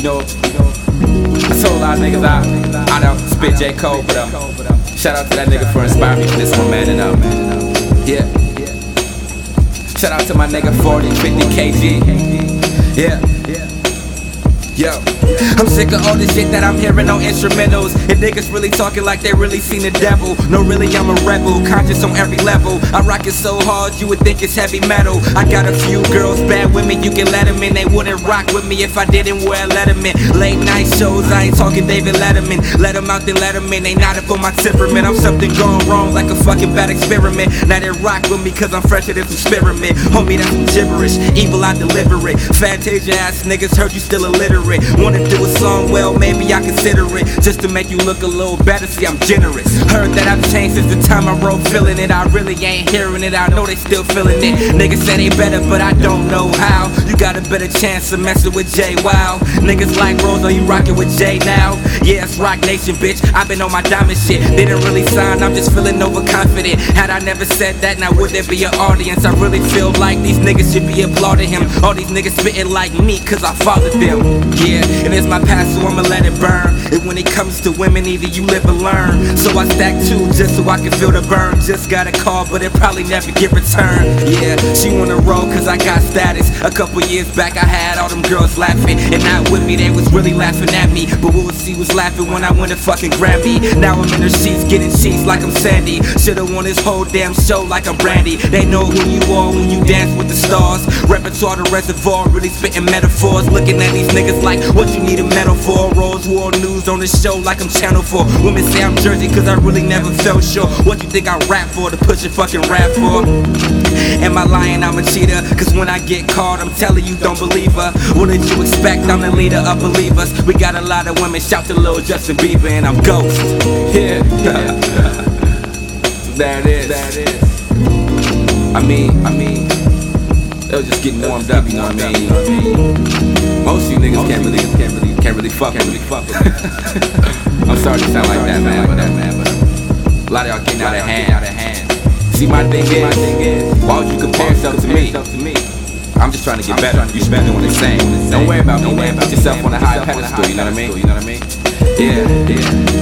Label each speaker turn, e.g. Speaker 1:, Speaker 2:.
Speaker 1: You know, I told of niggas I, I don't spit J. Cole, but um, shout out to that nigga for inspiring me for this one, man. And um, yeah. Shout out to my nigga 40, 50 kg. Yeah. Yo, I'm sick of all this shit that I'm hearing on instrumentals. And niggas really talking like they really seen the devil. No, really, I'm a rebel, conscious on every level. I rock it so hard, you would think it's heavy metal. I got a few girls, bad women, you can let them in. They wouldn't rock with me if I didn't wear Letterman. Late night shows, I ain't talking David Letterman. Let them out, then let them in. They not up on my temperament. I'm something going wrong like a fucking bad experiment. Now they rock with me cause I'm fresher than some spearmint. Homie, that's gibberish. Evil, I deliver it. Fantasia ass niggas heard you still illiterate. Wanna do a song, well, maybe I consider it. Just to make you look a little better, see, I'm generous. Heard that I've changed since the time I wrote feeling it. I really ain't hearing it, I know they still feeling it. Niggas say they better, but I don't know how. Got a better chance of messing with Jay Wow. Niggas like Rose, are you rocking with Jay now? Yeah, it's Roc Nation, bitch. I've been on my diamond shit. Didn't really sign, I'm just feeling overconfident. Had I never said that, now would there be an audience? I really feel like these niggas should be applauding him. All these niggas spitting like me, cause I fathered them. Yeah, and it's my past, so I'ma let it burn. And when it comes to women, either you live or learn. So I stack two just so I can feel the burn. Just got a call, but it probably never get returned. Yeah, she wanna roll cause I got status. A couple years back, I had all them girls laughing. And not with me, they was really laughing at me. But what was she was laughing when I went and fucking Grammy. Now I'm in her sheets, getting cheeks like I'm Sandy. Should've won this whole damn show like I'm Brandy. They know who you are when you dance with the stars. Repertoire the reservoir, really spitting metaphors. Looking at these niggas like, what you need a medal for? Rose World News on the show like I'm Channel 4. Women say I'm Jersey cause I really never felt sure. What you think I rap for? To push a fucking rap for? Am I lying? I'm a cheater. Cause when I get caught, I'm telling you, don't believe her. What did you expect? I'm the leader of believers. We got a lot of women. Shout to Lil Justin Bieber and I'm Ghost. Yeah. so there it is. There it is. I mean, I mean, it was just getting warmed up, you know what I mean? You know what I mean? Most of you niggas can't really, can't really, can't really fuck, can't really fuck with me. I'm sorry to sound like that, man, but, uh, man, but a lot of y'all getting out of hand. Out of hand. See, my thing is, my thing is, why would you compare yourself to me? I'm just trying to get better. You spend doing the same. Don't worry about me, man. Put yourself on a high pedestal. You know what I mean? You know what I mean? Yeah, yeah.